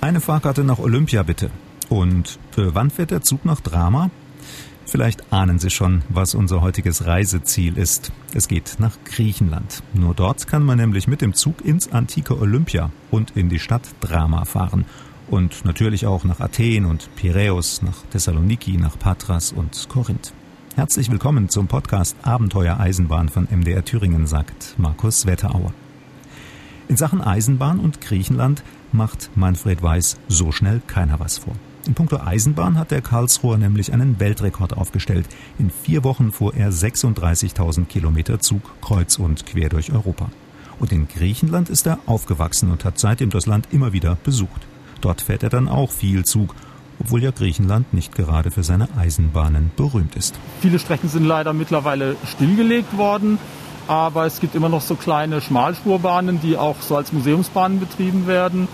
Eine Fahrkarte nach Olympia bitte. Und äh, wann fährt der Zug nach Drama? Vielleicht ahnen Sie schon, was unser heutiges Reiseziel ist. Es geht nach Griechenland. Nur dort kann man nämlich mit dem Zug ins antike Olympia und in die Stadt Drama fahren. Und natürlich auch nach Athen und Piräus, nach Thessaloniki, nach Patras und Korinth. Herzlich willkommen zum Podcast Abenteuer Eisenbahn von MDR Thüringen, sagt Markus Wetterauer. In Sachen Eisenbahn und Griechenland macht Manfred Weiß so schnell keiner was vor. In puncto Eisenbahn hat der Karlsruher nämlich einen Weltrekord aufgestellt. In vier Wochen fuhr er 36.000 Kilometer Zug kreuz und quer durch Europa. Und in Griechenland ist er aufgewachsen und hat seitdem das Land immer wieder besucht. Dort fährt er dann auch viel Zug, obwohl ja Griechenland nicht gerade für seine Eisenbahnen berühmt ist. Viele Strecken sind leider mittlerweile stillgelegt worden, aber es gibt immer noch so kleine Schmalspurbahnen, die auch so als Museumsbahnen betrieben werden.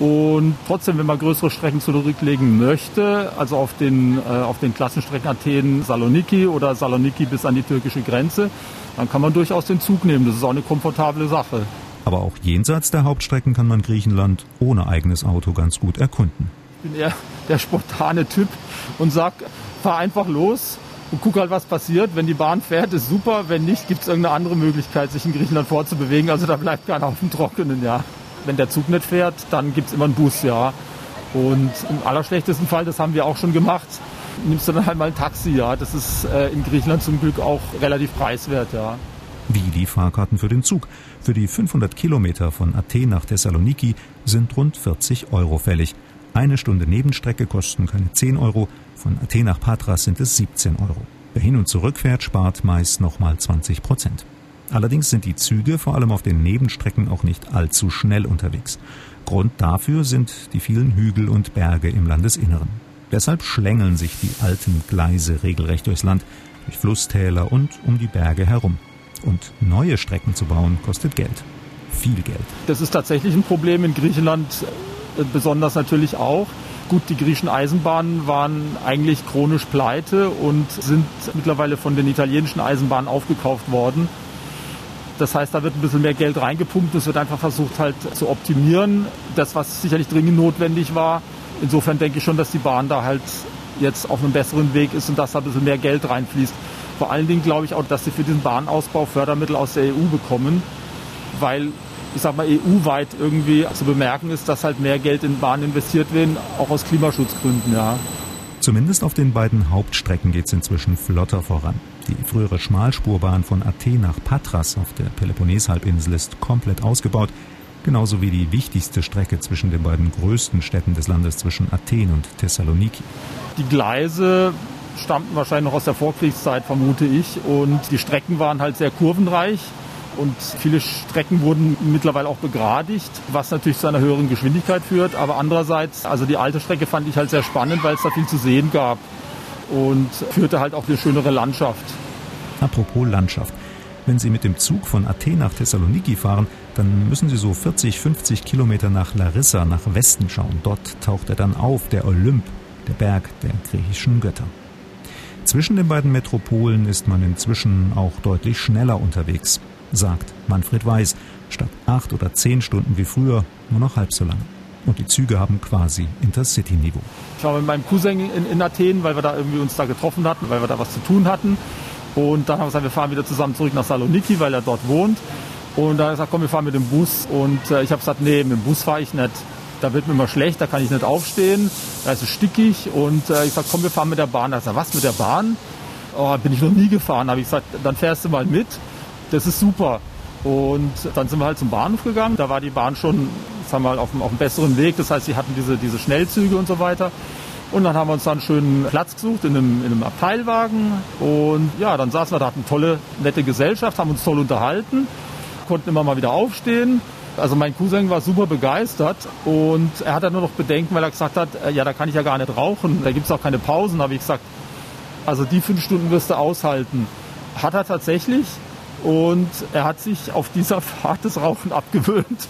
Und trotzdem, wenn man größere Strecken zurücklegen möchte, also auf den, äh, auf den Klassenstrecken Athen-Saloniki oder Saloniki bis an die türkische Grenze, dann kann man durchaus den Zug nehmen. Das ist auch eine komfortable Sache. Aber auch jenseits der Hauptstrecken kann man Griechenland ohne eigenes Auto ganz gut erkunden. Ich bin eher der spontane Typ und sag, fahr einfach los und guck halt, was passiert. Wenn die Bahn fährt, ist super. Wenn nicht, gibt es irgendeine andere Möglichkeit, sich in Griechenland vorzubewegen. Also da bleibt keiner auf dem Trockenen, ja wenn der Zug nicht fährt, dann gibt es immer einen Bus, ja. Und im allerschlechtesten Fall, das haben wir auch schon gemacht, nimmst du dann halt mal ein Taxi, ja. Das ist äh, in Griechenland zum Glück auch relativ preiswert, ja. Wie die Fahrkarten für den Zug. Für die 500 Kilometer von Athen nach Thessaloniki sind rund 40 Euro fällig. Eine Stunde Nebenstrecke kosten keine 10 Euro, von Athen nach Patras sind es 17 Euro. Wer hin und zurück fährt, spart meist nochmal 20 Prozent. Allerdings sind die Züge vor allem auf den Nebenstrecken auch nicht allzu schnell unterwegs. Grund dafür sind die vielen Hügel und Berge im Landesinneren. Deshalb schlängeln sich die alten Gleise regelrecht durchs Land, durch Flusstäler und um die Berge herum. Und neue Strecken zu bauen kostet Geld. Viel Geld. Das ist tatsächlich ein Problem in Griechenland, äh, besonders natürlich auch. Gut, die griechischen Eisenbahnen waren eigentlich chronisch pleite und sind mittlerweile von den italienischen Eisenbahnen aufgekauft worden. Das heißt, da wird ein bisschen mehr Geld reingepumpt. Es wird einfach versucht halt zu optimieren. Das, was sicherlich dringend notwendig war. Insofern denke ich schon, dass die Bahn da halt jetzt auf einem besseren Weg ist und dass da ein bisschen mehr Geld reinfließt. Vor allen Dingen glaube ich auch, dass sie für diesen Bahnausbau Fördermittel aus der EU bekommen, weil ich sag mal EU-weit irgendwie zu bemerken ist, dass halt mehr Geld in Bahnen investiert werden, auch aus Klimaschutzgründen, ja. Zumindest auf den beiden Hauptstrecken geht es inzwischen flotter voran. Die frühere Schmalspurbahn von Athen nach Patras auf der Peloponneshalbinsel ist komplett ausgebaut, genauso wie die wichtigste Strecke zwischen den beiden größten Städten des Landes, zwischen Athen und Thessaloniki. Die Gleise stammten wahrscheinlich noch aus der Vorkriegszeit, vermute ich, und die Strecken waren halt sehr kurvenreich. Und viele Strecken wurden mittlerweile auch begradigt, was natürlich zu einer höheren Geschwindigkeit führt. Aber andererseits, also die alte Strecke fand ich halt sehr spannend, weil es da viel zu sehen gab und führte halt auch eine schönere Landschaft. Apropos Landschaft. Wenn Sie mit dem Zug von Athen nach Thessaloniki fahren, dann müssen Sie so 40, 50 Kilometer nach Larissa, nach Westen schauen. Dort taucht er dann auf, der Olymp, der Berg der griechischen Götter. Zwischen den beiden Metropolen ist man inzwischen auch deutlich schneller unterwegs, sagt Manfred Weiß, statt acht oder zehn Stunden wie früher nur noch halb so lange. Und die Züge haben quasi Intercity-Niveau. Ich war mit meinem Cousin in, in, Athen, weil wir da irgendwie uns da getroffen hatten, weil wir da was zu tun hatten. Und dann haben wir gesagt, wir fahren wieder zusammen zurück nach Saloniki, weil er dort wohnt. Und da habe ich gesagt, komm, wir fahren mit dem Bus. Und äh, ich habe gesagt, nee, mit dem Bus fahre ich nicht. Da wird mir immer schlecht, da kann ich nicht aufstehen. Da ist es stickig. Und äh, ich sage, komm, wir fahren mit der Bahn. Da sagt was mit der Bahn? Oh, bin ich noch nie gefahren. Da habe ich gesagt, dann fährst du mal mit. Das ist super. Und dann sind wir halt zum Bahnhof gegangen. Da war die Bahn schon sagen wir mal, auf einem, auf einem besseren Weg. Das heißt, sie hatten diese, diese Schnellzüge und so weiter. Und dann haben wir uns dann einen schönen Platz gesucht in einem, in einem Abteilwagen. Und ja, dann saßen wir da, hatten tolle, nette Gesellschaft, haben uns toll unterhalten, konnten immer mal wieder aufstehen. Also mein Cousin war super begeistert und er hat dann nur noch Bedenken, weil er gesagt hat, äh, ja, da kann ich ja gar nicht rauchen, da gibt es auch keine Pausen. Da habe ich gesagt, also die fünf Stunden wirst du aushalten. Hat er tatsächlich. Und er hat sich auf dieser Fahrt das Rauchen abgewöhnt.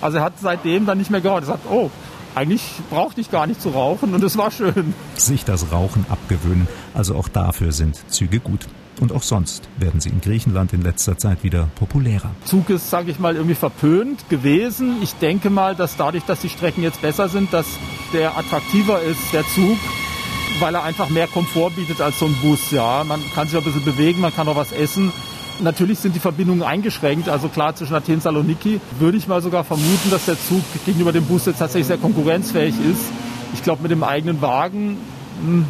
Also er hat seitdem dann nicht mehr gehört. Er sagt, oh, eigentlich brauchte ich gar nicht zu rauchen und es war schön. Sich das Rauchen abgewöhnen, also auch dafür sind Züge gut. Und auch sonst werden sie in Griechenland in letzter Zeit wieder populärer. Zug ist, sage ich mal, irgendwie verpönt gewesen. Ich denke mal, dass dadurch, dass die Strecken jetzt besser sind, dass der attraktiver ist, der Zug, weil er einfach mehr Komfort bietet als so ein Bus. Ja, man kann sich auch ein bisschen bewegen, man kann auch was essen. Natürlich sind die Verbindungen eingeschränkt. Also klar, zwischen Athen und Saloniki würde ich mal sogar vermuten, dass der Zug gegenüber dem Bus jetzt tatsächlich sehr konkurrenzfähig ist. Ich glaube, mit dem eigenen Wagen hm,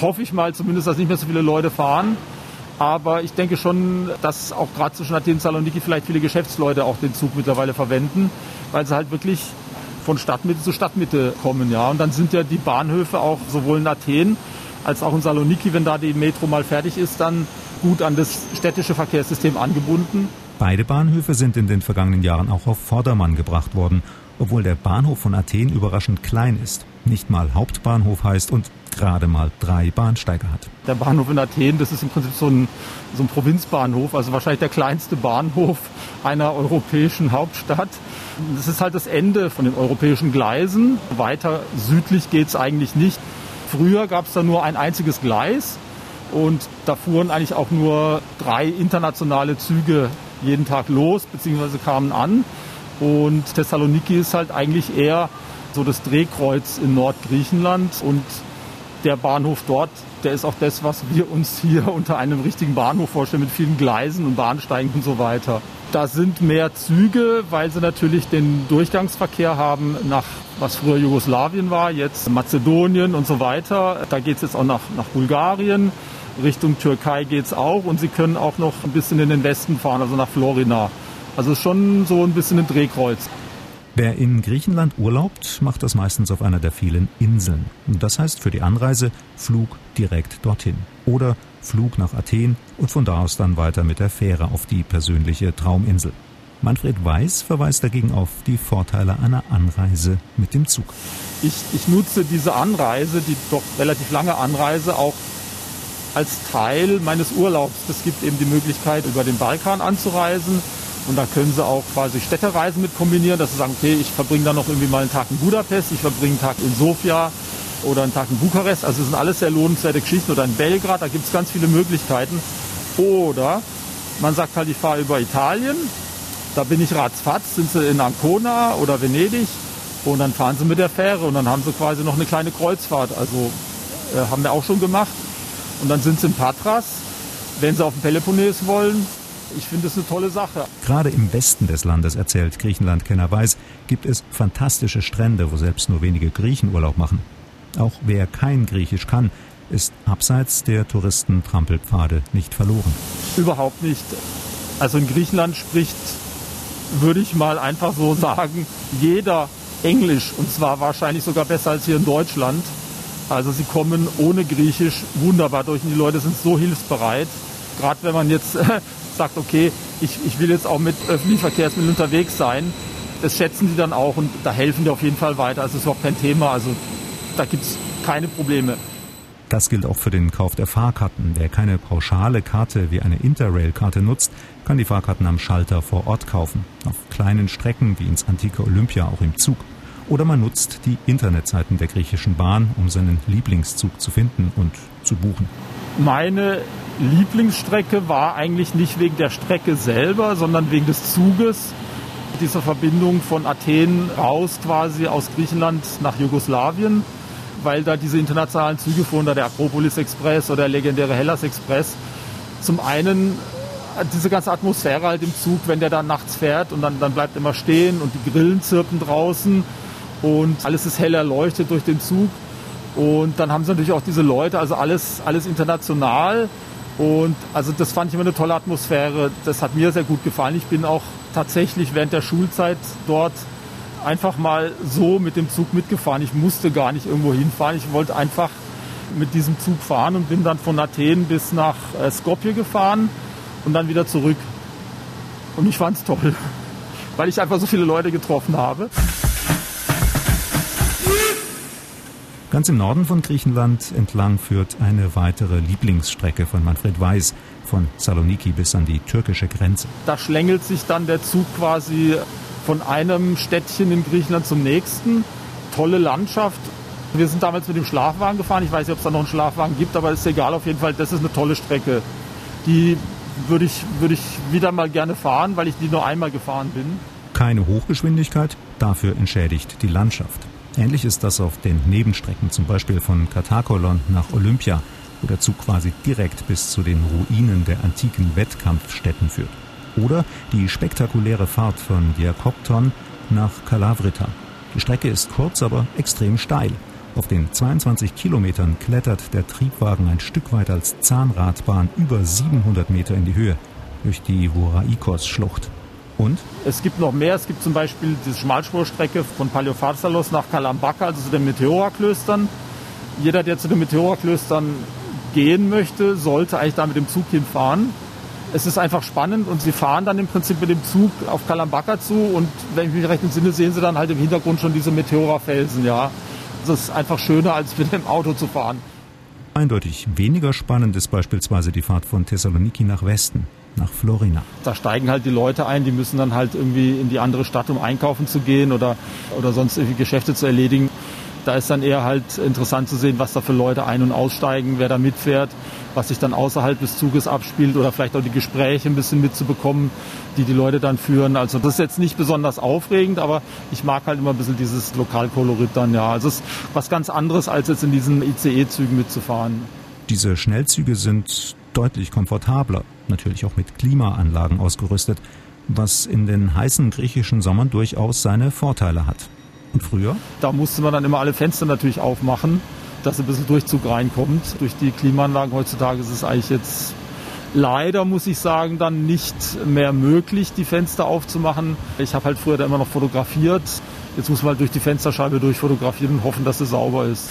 hoffe ich mal zumindest, dass nicht mehr so viele Leute fahren. Aber ich denke schon, dass auch gerade zwischen Athen und Saloniki vielleicht viele Geschäftsleute auch den Zug mittlerweile verwenden, weil sie halt wirklich von Stadtmitte zu Stadtmitte kommen. Ja. Und dann sind ja die Bahnhöfe auch sowohl in Athen als auch in Saloniki, wenn da die Metro mal fertig ist, dann gut an das städtische Verkehrssystem angebunden. Beide Bahnhöfe sind in den vergangenen Jahren auch auf Vordermann gebracht worden, obwohl der Bahnhof von Athen überraschend klein ist, nicht mal Hauptbahnhof heißt und gerade mal drei Bahnsteige hat. Der Bahnhof in Athen, das ist im Prinzip so ein, so ein Provinzbahnhof, also wahrscheinlich der kleinste Bahnhof einer europäischen Hauptstadt. Das ist halt das Ende von den europäischen Gleisen. Weiter südlich geht es eigentlich nicht. Früher gab es da nur ein einziges Gleis und da fuhren eigentlich auch nur drei internationale Züge jeden Tag los bzw. kamen an. Und Thessaloniki ist halt eigentlich eher so das Drehkreuz in Nordgriechenland und der Bahnhof dort, der ist auch das, was wir uns hier unter einem richtigen Bahnhof vorstellen, mit vielen Gleisen und Bahnsteigen und so weiter. Da sind mehr Züge, weil sie natürlich den Durchgangsverkehr haben nach, was früher Jugoslawien war, jetzt Mazedonien und so weiter. Da geht es jetzt auch nach, nach Bulgarien. Richtung Türkei geht es auch und sie können auch noch ein bisschen in den Westen fahren, also nach Florina. Also schon so ein bisschen ein Drehkreuz. Wer in Griechenland urlaubt, macht das meistens auf einer der vielen Inseln. Das heißt für die Anreise Flug direkt dorthin. Oder Flug nach Athen und von da aus dann weiter mit der Fähre auf die persönliche Trauminsel. Manfred Weiß verweist dagegen auf die Vorteile einer Anreise mit dem Zug. Ich, ich nutze diese Anreise, die doch relativ lange Anreise, auch als Teil meines Urlaubs. Es gibt eben die Möglichkeit, über den Balkan anzureisen und da können sie auch quasi Städtereisen mit kombinieren, dass sie sagen, okay, ich verbringe dann noch irgendwie mal einen Tag in Budapest, ich verbringe einen Tag in Sofia oder einen Tag in Bukarest. Also das sind alles sehr lohnenswerte Geschichten. Oder in Belgrad, da gibt es ganz viele Möglichkeiten. Oder man sagt halt, ich fahre über Italien, da bin ich ratzfatz, sind sie in Ancona oder Venedig und dann fahren sie mit der Fähre und dann haben sie quasi noch eine kleine Kreuzfahrt. Also äh, haben wir auch schon gemacht. Und dann sind sie in Patras, wenn sie auf den Peloponnes wollen, ich finde es eine tolle Sache. Gerade im Westen des Landes, erzählt Griechenland-Kenner Weiß, gibt es fantastische Strände, wo selbst nur wenige Griechen Urlaub machen. Auch wer kein Griechisch kann, ist abseits der Touristentrampelpfade nicht verloren. Überhaupt nicht. Also in Griechenland spricht, würde ich mal einfach so sagen, jeder Englisch und zwar wahrscheinlich sogar besser als hier in Deutschland. Also sie kommen ohne Griechisch wunderbar durch und die Leute sind so hilfsbereit. Gerade wenn man jetzt sagt, okay, ich, ich will jetzt auch mit öffentlichen Verkehrsmitteln unterwegs sein, das schätzen die dann auch und da helfen die auf jeden Fall weiter. Also das ist überhaupt kein Thema. Also da gibt es keine Probleme. Das gilt auch für den Kauf der Fahrkarten. Wer keine pauschale Karte wie eine Interrail-Karte nutzt, kann die Fahrkarten am Schalter vor Ort kaufen. Auf kleinen Strecken wie ins antike Olympia auch im Zug. Oder man nutzt die Internetseiten der griechischen Bahn, um seinen Lieblingszug zu finden und zu buchen. Meine Lieblingsstrecke war eigentlich nicht wegen der Strecke selber, sondern wegen des Zuges. Diese Verbindung von Athen raus quasi aus Griechenland nach Jugoslawien, weil da diese internationalen Züge fuhren, da der Akropolis Express oder der legendäre Hellas Express. Zum einen äh, diese ganze Atmosphäre halt im Zug, wenn der dann nachts fährt und dann, dann bleibt immer stehen und die Grillen zirpen draußen und alles ist hell erleuchtet durch den Zug. Und dann haben sie natürlich auch diese Leute, also alles, alles international. Und also das fand ich immer eine tolle Atmosphäre. Das hat mir sehr gut gefallen. Ich bin auch tatsächlich während der Schulzeit dort einfach mal so mit dem Zug mitgefahren. Ich musste gar nicht irgendwo hinfahren. Ich wollte einfach mit diesem Zug fahren und bin dann von Athen bis nach äh, Skopje gefahren und dann wieder zurück. Und ich fand es toll, weil ich einfach so viele Leute getroffen habe. Ganz im Norden von Griechenland entlang führt eine weitere Lieblingsstrecke von Manfred Weiß von Saloniki bis an die türkische Grenze. Da schlängelt sich dann der Zug quasi von einem Städtchen in Griechenland zum nächsten. Tolle Landschaft. Wir sind damals mit dem Schlafwagen gefahren. Ich weiß nicht, ob es da noch einen Schlafwagen gibt, aber ist egal. Auf jeden Fall, das ist eine tolle Strecke. Die würde ich, würde ich wieder mal gerne fahren, weil ich die nur einmal gefahren bin. Keine Hochgeschwindigkeit, dafür entschädigt die Landschaft. Ähnlich ist das auf den Nebenstrecken, zum Beispiel von Katakolon nach Olympia, wo der Zug quasi direkt bis zu den Ruinen der antiken Wettkampfstätten führt. Oder die spektakuläre Fahrt von Diakopton nach Kalavrita. Die Strecke ist kurz, aber extrem steil. Auf den 22 Kilometern klettert der Triebwagen ein Stück weit als Zahnradbahn über 700 Meter in die Höhe durch die Voraikos-Schlucht. Und? Es gibt noch mehr. Es gibt zum Beispiel diese Schmalspurstrecke von Paleofarsalos nach Kalambaka, also zu den Meteora-Klöstern. Jeder, der zu den Meteora-Klöstern gehen möchte, sollte eigentlich da mit dem Zug hinfahren. Es ist einfach spannend und sie fahren dann im Prinzip mit dem Zug auf Kalambaka zu und wenn ich mich recht entsinne, sehen sie dann halt im Hintergrund schon diese Meteora-Felsen, ja. Das ist einfach schöner, als mit dem Auto zu fahren. Eindeutig weniger spannend ist beispielsweise die Fahrt von Thessaloniki nach Westen, nach Florina. Da steigen halt die Leute ein, die müssen dann halt irgendwie in die andere Stadt, um einkaufen zu gehen oder, oder sonst irgendwie Geschäfte zu erledigen. Da ist dann eher halt interessant zu sehen, was da für Leute ein- und aussteigen, wer da mitfährt, was sich dann außerhalb des Zuges abspielt oder vielleicht auch die Gespräche ein bisschen mitzubekommen, die die Leute dann führen. Also das ist jetzt nicht besonders aufregend, aber ich mag halt immer ein bisschen dieses Lokalkolorit dann, ja. Also es ist was ganz anderes, als jetzt in diesen ICE-Zügen mitzufahren. Diese Schnellzüge sind deutlich komfortabler, natürlich auch mit Klimaanlagen ausgerüstet, was in den heißen griechischen Sommern durchaus seine Vorteile hat. Und früher? Da musste man dann immer alle Fenster natürlich aufmachen, dass ein bisschen Durchzug reinkommt. Durch die Klimaanlagen heutzutage ist es eigentlich jetzt leider, muss ich sagen, dann nicht mehr möglich, die Fenster aufzumachen. Ich habe halt früher da immer noch fotografiert. Jetzt muss man halt durch die Fensterscheibe durchfotografieren und hoffen, dass es sauber ist.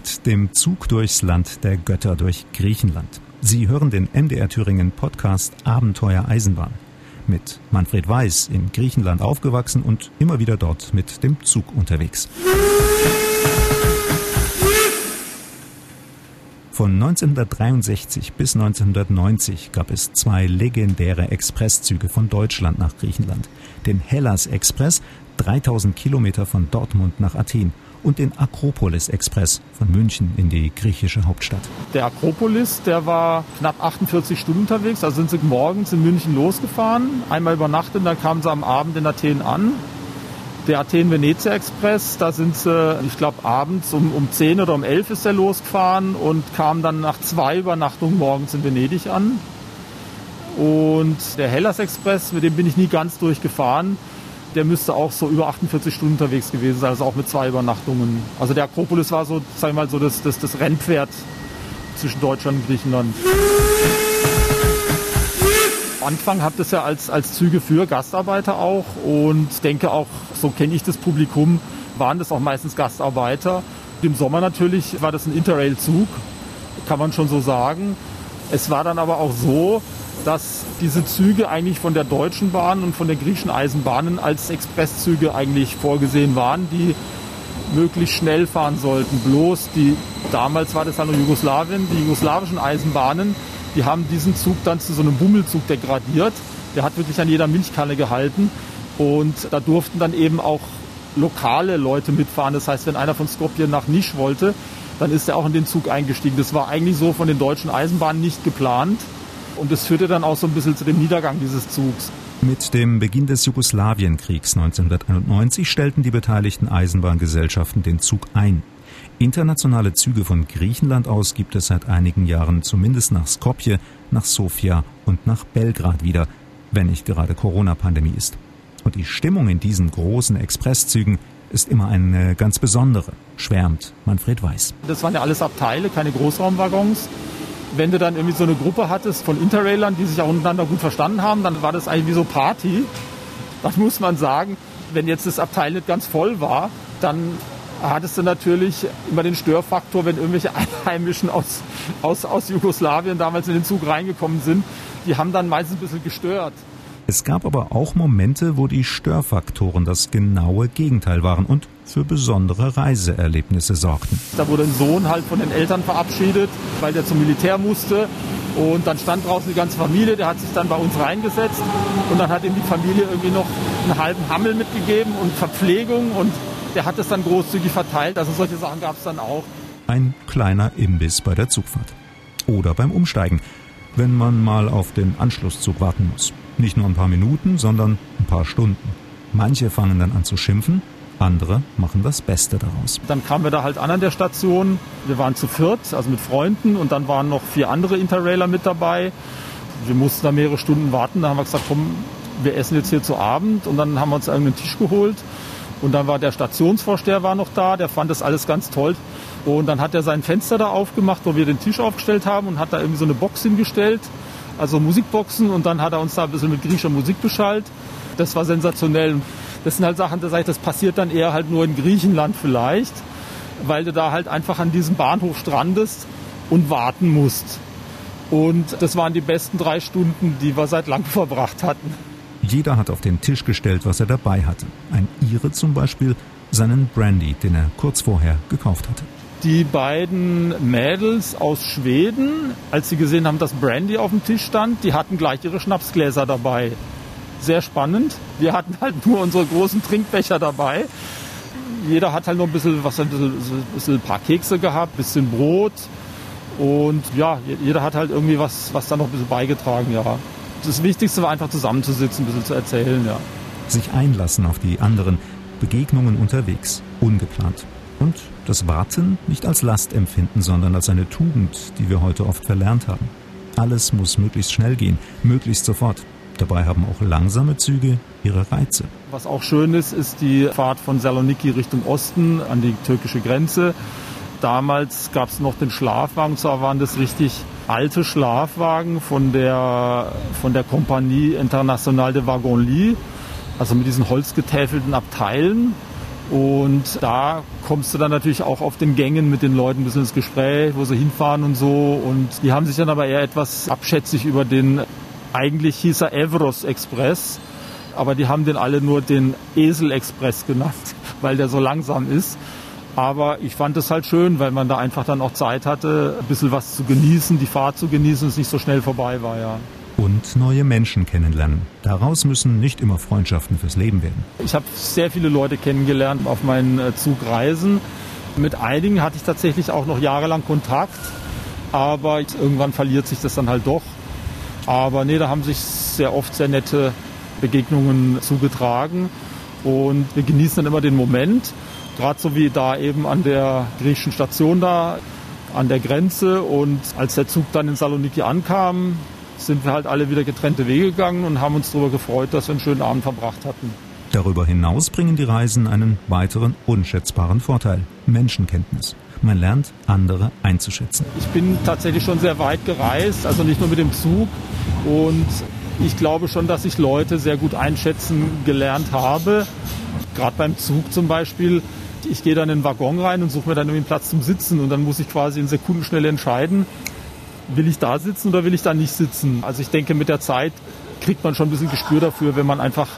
Mit dem Zug durchs Land der Götter durch Griechenland. Sie hören den MDR Thüringen Podcast Abenteuer Eisenbahn. Mit Manfred Weiß in Griechenland aufgewachsen und immer wieder dort mit dem Zug unterwegs. Von 1963 bis 1990 gab es zwei legendäre Expresszüge von Deutschland nach Griechenland. Den Hellas Express, 3000 Kilometer von Dortmund nach Athen und den Akropolis Express von München in die griechische Hauptstadt. Der Akropolis, der war knapp 48 Stunden unterwegs. Also sind sie morgens in München losgefahren, einmal übernachtet, dann kamen sie am Abend in Athen an. Der Athen-Venezia Express, da sind sie, ich glaube, abends um, um 10 oder um 11 ist er losgefahren und kam dann nach zwei Übernachtungen morgens in Venedig an. Und der Hellas Express, mit dem bin ich nie ganz durchgefahren der müsste auch so über 48 Stunden unterwegs gewesen sein, also auch mit zwei Übernachtungen. Also der Akropolis war so, sagen wir mal, so das, das, das Rennpferd zwischen Deutschland und Griechenland. Anfang hat es ja als, als Züge für Gastarbeiter auch und denke auch, so kenne ich das Publikum, waren das auch meistens Gastarbeiter. Im Sommer natürlich war das ein Interrail-Zug, kann man schon so sagen. Es war dann aber auch so, dass diese Züge eigentlich von der Deutschen Bahn und von der griechischen Eisenbahnen als Expresszüge eigentlich vorgesehen waren, die möglichst schnell fahren sollten. Bloß die, damals war das ja noch Jugoslawien, die jugoslawischen Eisenbahnen, die haben diesen Zug dann zu so einem Bummelzug degradiert. Der hat wirklich an jeder Milchkanne gehalten und da durften dann eben auch lokale Leute mitfahren. Das heißt, wenn einer von Skopje nach Nisch wollte, dann ist er auch in den Zug eingestiegen. Das war eigentlich so von den deutschen Eisenbahnen nicht geplant. Und das führte dann auch so ein bisschen zu dem Niedergang dieses Zugs. Mit dem Beginn des Jugoslawienkriegs 1991 stellten die beteiligten Eisenbahngesellschaften den Zug ein. Internationale Züge von Griechenland aus gibt es seit einigen Jahren zumindest nach Skopje, nach Sofia und nach Belgrad wieder, wenn nicht gerade Corona-Pandemie ist. Und die Stimmung in diesen großen Expresszügen ist immer eine ganz besondere, schwärmt Manfred Weiß. Das waren ja alles Abteile, keine Großraumwaggons wenn du dann irgendwie so eine Gruppe hattest von Interrailern, die sich auch untereinander gut verstanden haben, dann war das eigentlich wie so Party. Das muss man sagen, wenn jetzt das Abteil nicht ganz voll war, dann hattest du natürlich immer den Störfaktor, wenn irgendwelche Einheimischen aus, aus, aus Jugoslawien damals in den Zug reingekommen sind. Die haben dann meistens ein bisschen gestört. Es gab aber auch Momente, wo die Störfaktoren das genaue Gegenteil waren und für besondere Reiseerlebnisse sorgten. Da wurde ein Sohn halt von den Eltern verabschiedet, weil der zum Militär musste. Und dann stand draußen die ganze Familie, der hat sich dann bei uns reingesetzt und dann hat ihm die Familie irgendwie noch einen halben Hammel mitgegeben und Verpflegung und der hat es dann großzügig verteilt. Also solche Sachen gab es dann auch. Ein kleiner Imbiss bei der Zugfahrt. Oder beim Umsteigen, wenn man mal auf den Anschlusszug warten muss. Nicht nur ein paar Minuten, sondern ein paar Stunden. Manche fangen dann an zu schimpfen, andere machen das Beste daraus. Dann kamen wir da halt an an der Station. Wir waren zu viert, also mit Freunden und dann waren noch vier andere Interrailer mit dabei. Wir mussten da mehrere Stunden warten. Da haben wir gesagt, komm, wir essen jetzt hier zu Abend und dann haben wir uns irgendeinen Tisch geholt. Und dann war der Stationsvorsteher war noch da, der fand das alles ganz toll. Und dann hat er sein Fenster da aufgemacht, wo wir den Tisch aufgestellt haben und hat da irgendwie so eine Box hingestellt also Musikboxen und dann hat er uns da ein bisschen mit griechischer Musik beschallt. Das war sensationell. Das sind halt Sachen, das, das passiert dann eher halt nur in Griechenland vielleicht, weil du da halt einfach an diesem Bahnhof strandest und warten musst. Und das waren die besten drei Stunden, die wir seit langem verbracht hatten. Jeder hat auf den Tisch gestellt, was er dabei hatte. Ein Ire zum Beispiel seinen Brandy, den er kurz vorher gekauft hatte die beiden Mädels aus Schweden, als sie gesehen haben, dass Brandy auf dem Tisch stand, die hatten gleich ihre Schnapsgläser dabei. Sehr spannend. Wir hatten halt nur unsere großen Trinkbecher dabei. Jeder hat halt noch ein bisschen, was, ein bisschen, ein, bisschen ein paar Kekse gehabt, ein bisschen Brot. Und ja, jeder hat halt irgendwie was, was da noch ein bisschen beigetragen, ja. Das Wichtigste war einfach zusammenzusitzen, ein bisschen zu erzählen, ja. Sich einlassen auf die anderen Begegnungen unterwegs, ungeplant. Und das Warten nicht als Last empfinden, sondern als eine Tugend, die wir heute oft verlernt haben. Alles muss möglichst schnell gehen, möglichst sofort. Dabei haben auch langsame Züge ihre Reize. Was auch schön ist, ist die Fahrt von Saloniki Richtung Osten an die türkische Grenze. Damals gab es noch den Schlafwagen, zwar waren das richtig alte Schlafwagen von der, von der Compagnie Internationale de Wagonlit, also mit diesen holzgetäfelten Abteilen. Und da kommst du dann natürlich auch auf den Gängen mit den Leuten ein bisschen ins Gespräch, wo sie hinfahren und so. Und die haben sich dann aber eher etwas abschätzig über den, eigentlich hieß er Evros Express, aber die haben den alle nur den Esel Express genannt, weil der so langsam ist. Aber ich fand es halt schön, weil man da einfach dann auch Zeit hatte, ein bisschen was zu genießen, die Fahrt zu genießen, es nicht so schnell vorbei war, ja und neue Menschen kennenlernen. Daraus müssen nicht immer Freundschaften fürs Leben werden. Ich habe sehr viele Leute kennengelernt auf meinen äh, Zugreisen. Mit einigen hatte ich tatsächlich auch noch jahrelang Kontakt, aber irgendwann verliert sich das dann halt doch. Aber nee, da haben sich sehr oft sehr nette Begegnungen zugetragen und wir genießen dann immer den Moment, gerade so wie da eben an der griechischen Station da an der Grenze und als der Zug dann in Saloniki ankam, sind wir halt alle wieder getrennte Wege gegangen und haben uns darüber gefreut, dass wir einen schönen Abend verbracht hatten. Darüber hinaus bringen die Reisen einen weiteren unschätzbaren Vorteil, Menschenkenntnis. Man lernt, andere einzuschätzen. Ich bin tatsächlich schon sehr weit gereist, also nicht nur mit dem Zug. Und ich glaube schon, dass ich Leute sehr gut einschätzen gelernt habe. Gerade beim Zug zum Beispiel. Ich gehe dann in den Waggon rein und suche mir dann irgendwie einen Platz zum Sitzen und dann muss ich quasi in Sekundenschnelle entscheiden, will ich da sitzen oder will ich da nicht sitzen? Also ich denke, mit der Zeit kriegt man schon ein bisschen Gespür dafür, wenn man einfach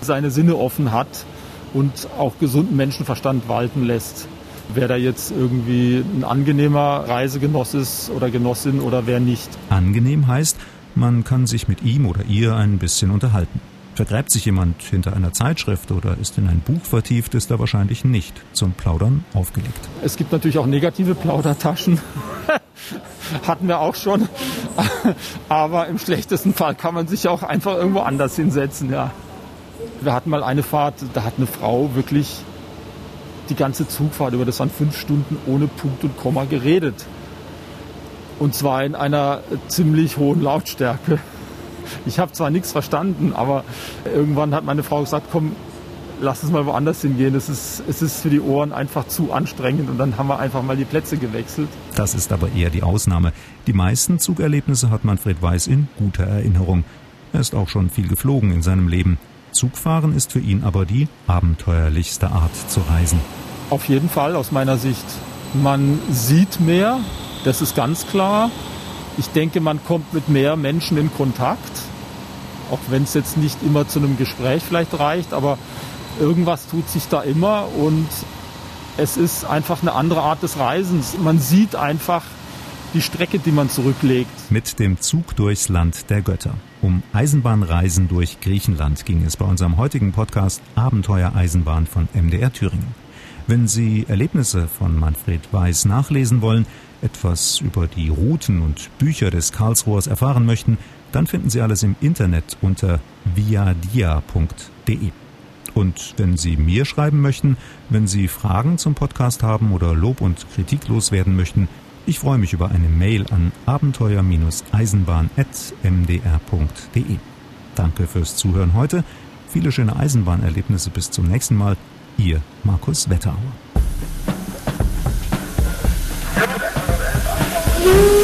seine Sinne offen hat und auch gesunden Menschenverstand walten lässt. Wer da jetzt irgendwie ein angenehmer Reisegenoss ist oder Genossin oder wer nicht. Angenehm heißt, man kann sich mit ihm oder ihr ein bisschen unterhalten. Vergräbt sich jemand hinter einer Zeitschrift oder ist in ein Buch vertieft, ist er wahrscheinlich nicht zum Plaudern aufgelegt. Es gibt natürlich auch negative Plaudertaschen. Hatten wir auch schon. Aber im schlechtesten Fall kann man sich auch einfach irgendwo anders hinsetzen, ja. Wir hatten mal eine Fahrt, da hat eine Frau wirklich die ganze Zugfahrt über, das waren fünf Stunden ohne Punkt und Komma geredet. Und zwar in einer ziemlich hohen Lautstärke. Ich habe zwar nichts verstanden, aber irgendwann hat meine Frau gesagt, komm, lass uns mal woanders hingehen. Es ist, es ist für die Ohren einfach zu anstrengend und dann haben wir einfach mal die Plätze gewechselt. Das ist aber eher die Ausnahme. Die meisten Zugerlebnisse hat Manfred Weiß in guter Erinnerung. Er ist auch schon viel geflogen in seinem Leben. Zugfahren ist für ihn aber die abenteuerlichste Art zu reisen. Auf jeden Fall aus meiner Sicht. Man sieht mehr, das ist ganz klar. Ich denke, man kommt mit mehr Menschen in Kontakt. Auch wenn es jetzt nicht immer zu einem Gespräch vielleicht reicht, aber irgendwas tut sich da immer und es ist einfach eine andere Art des Reisens. Man sieht einfach die Strecke, die man zurücklegt. Mit dem Zug durchs Land der Götter. Um Eisenbahnreisen durch Griechenland ging es bei unserem heutigen Podcast Abenteuer Eisenbahn von MDR Thüringen. Wenn Sie Erlebnisse von Manfred Weiß nachlesen wollen, etwas über die Routen und Bücher des Karlsruhers erfahren möchten, dann finden Sie alles im Internet unter viadia.de. Und wenn Sie mir schreiben möchten, wenn Sie Fragen zum Podcast haben oder Lob und Kritik loswerden möchten, ich freue mich über eine Mail an abenteuer-eisenbahn.mdr.de. Danke fürs Zuhören heute. Viele schöne Eisenbahnerlebnisse bis zum nächsten Mal. Ihr Markus Wetterauer. you.